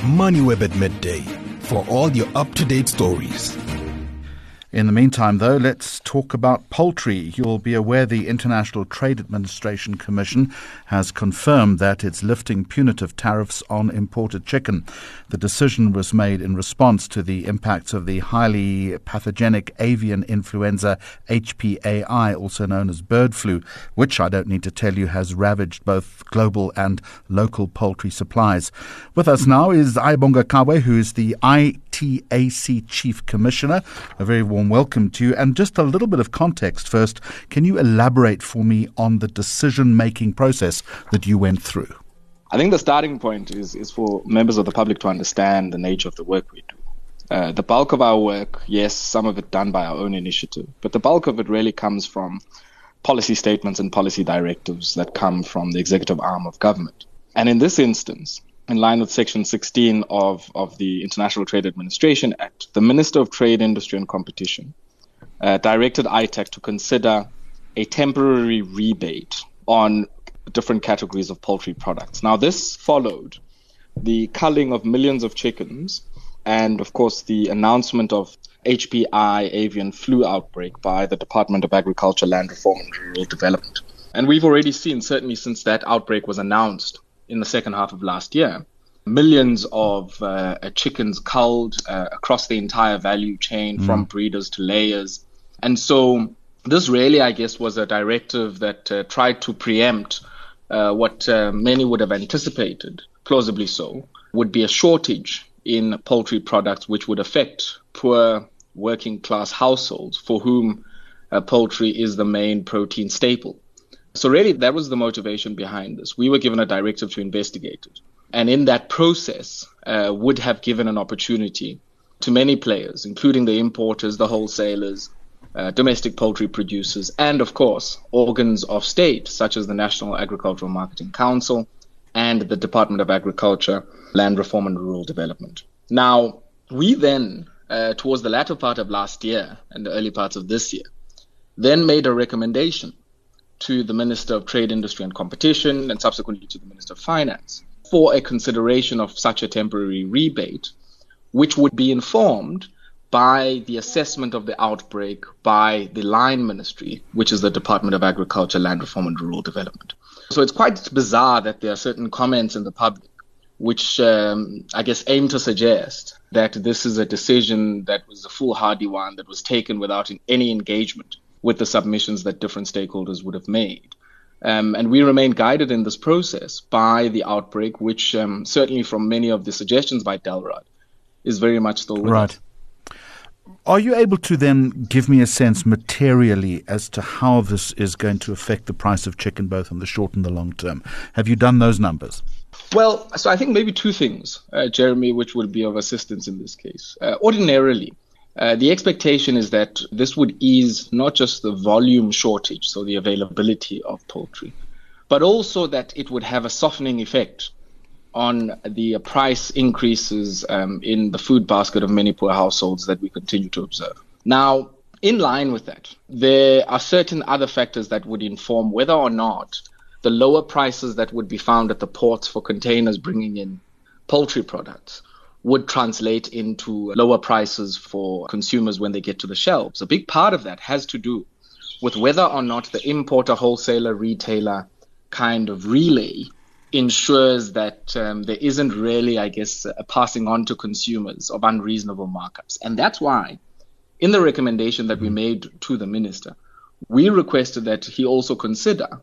MoneyWeb at midday for all your up to date stories. In the meantime, though, let's talk about poultry. You'll be aware the International Trade Administration Commission has confirmed that it's lifting punitive tariffs on imported chicken. The decision was made in response to the impacts of the highly pathogenic avian influenza HPAI, also known as bird flu, which I don't need to tell you has ravaged both global and local poultry supplies. With us now is Ayabonga Cawe, who is the ITAC Chief Commissioner. A very warm warm welcome to you. And just a little bit of context first. Can you elaborate for me on the decision making process that you went through? I think the starting point is, is for members of the public to understand the nature of the work we do. Uh, the bulk of our work, yes, some of it done by our own initiative, but the bulk of it really comes from policy statements and policy directives that come from the executive arm of government. And in this instance, in line with Section 16 of, of the International Trade Administration Act, the Minister of Trade, Industry and Competition uh, directed ITAC to consider a temporary rebate on different categories of poultry products. Now, this followed the culling of millions of chickens and, of course, the announcement of HPI avian flu outbreak by the Department of Agriculture, Land Reform and Rural Development. And we've already seen, certainly since that outbreak was announced, in the second half of last year. Millions of uh, chickens culled uh, across the entire value chain mm. from breeders to layers. And so this really, I guess, was a directive that uh, tried to preempt uh, what uh, many would have anticipated, plausibly so, would be a shortage in poultry products, which would affect poor working class households for whom uh, poultry is the main protein staple. So really, that was the motivation behind this. We were given a directive to investigate it. And in that process, uh, would have given an opportunity to many players, including the importers, the wholesalers, uh, domestic poultry producers, and of course, organs of state, such as the National Agricultural Marketing Council and the Department of Agriculture, Land Reform and Rural Development. Now, we then, uh, towards the latter part of last year and the early parts of this year, then made a recommendation to the Minister of Trade, Industry and Competition, and subsequently to the Minister of Finance for a consideration of such a temporary rebate, which would be informed by the assessment of the outbreak by the line ministry, which is the Department of Agriculture, Land Reform and Rural Development. So it's quite bizarre that there are certain comments in the public which um, I guess aim to suggest that this is a decision that was a foolhardy one that was taken without any engagement with the submissions that different stakeholders would have made. Um, and we remain guided in this process by the outbreak, which um, certainly from many of the suggestions by DALRRD is very much still right. us. Are you able to then give me a sense materially as to how this is going to affect the price of chicken, both on the short and the long term? Have you done those numbers? Well, so I think maybe two things, uh, Jeremy, which would be of assistance in this case. Uh, ordinarily, uh, the expectation is that this would ease not just the volume shortage, so the availability of poultry, but also that it would have a softening effect on the price increases um, in the food basket of many poor households that we continue to observe. Now, in line with that, there are certain other factors that would inform whether or not the lower prices that would be found at the ports for containers bringing in poultry products would translate into lower prices for consumers when they get to the shelves. A big part of that has to do with whether or not the importer, wholesaler, retailer kind of relay ensures that um, there isn't really, I guess, a passing on to consumers of unreasonable markups. And that's why, in the recommendation that we made to the minister, we requested that he also consider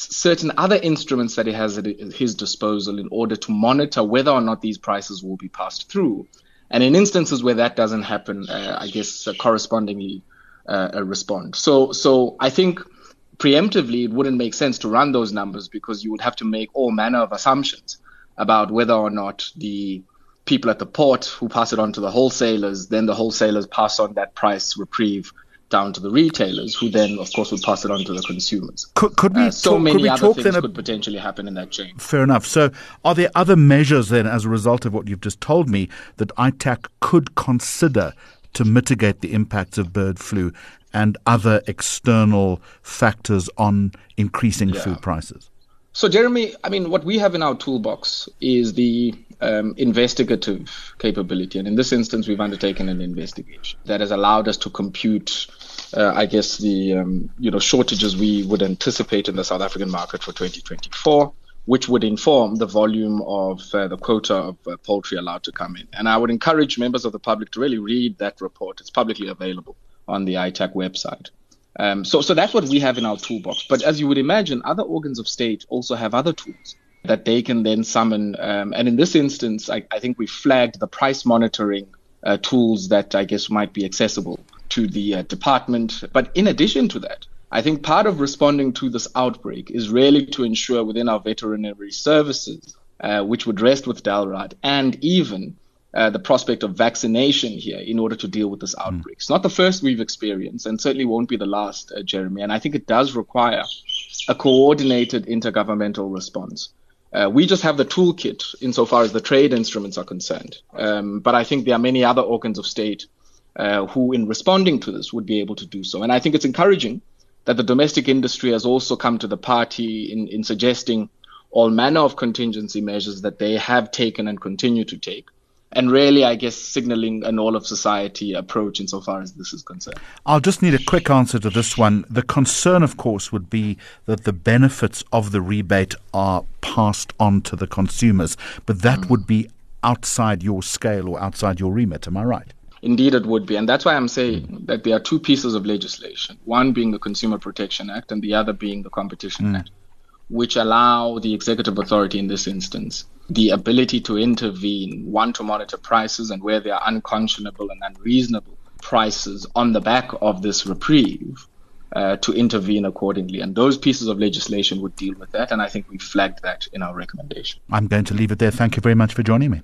certain other instruments that he has at his disposal in order to monitor whether or not these prices will be passed through. And in instances where that doesn't happen, uh, I guess uh, correspondingly uh, respond. So, so I think preemptively it wouldn't make sense to run those numbers because you would have to make all manner of assumptions about whether or not the people at the port who pass it on to the wholesalers, then the wholesalers pass on that price reprieve down to the retailers, who then, of course, would pass it on to the consumers. Could, could we uh, so talk, many we other talk things then could potentially happen in that chain. Fair enough. So, are there other measures then, as a result of what you've just told me, that ITAC could consider to mitigate the impacts of bird flu and other external factors on increasing yeah. food prices? So, Jeremy, I mean, what we have in our toolbox is the um, investigative capability. And in this instance, we've undertaken an investigation that has allowed us to compute, uh, I guess, the um, you know shortages we would anticipate in the South African market for 2024, which would inform the volume of uh, the quota of uh, poultry allowed to come in. And I would encourage members of the public to really read that report. It's publicly available on the ITAC website. Um, so, so that's what we have in our toolbox. But as you would imagine, other organs of state also have other tools that they can then summon. Um, and in this instance, I, I, think we flagged the price monitoring uh, tools that I guess might be accessible to the uh, department. But in addition to that, I think part of responding to this outbreak is really to ensure within our veterinary services, uh, which would rest with DALRRD, and even uh, the prospect of vaccination here in order to deal with this hmm. outbreak. Mm. It's not the first we've experienced and certainly won't be the last, uh, Jeremy. And I think it does require a coordinated intergovernmental response. Uh, we just have the toolkit insofar as the trade instruments are concerned. Um, but I think there are many other organs of state uh, who, in responding to this, would be able to do so. And I think it's encouraging that the domestic industry has also come to the party in, in suggesting all manner of contingency measures that they have taken and continue to take and really, I guess, signaling an all of society approach insofar as this is concerned. I'll just need a quick answer to this one. The concern, of course, would be that the benefits of the rebate are passed on to the consumers, but that mm. would be outside your scale or outside your remit. Am I right? Indeed, it would be. And that's why I'm saying that there are two pieces of legislation one being the Consumer Protection Act, and the other being the Competition mm. Act, which allow the executive authority in this instance the ability to intervene, one, to monitor prices and where there are unconscionable and unreasonable prices on the back of this reprieve, uh, to intervene accordingly. And those pieces of legislation would deal with that. And I think we flagged that in our recommendation. I'm going to leave it there. Thank you very much for joining me.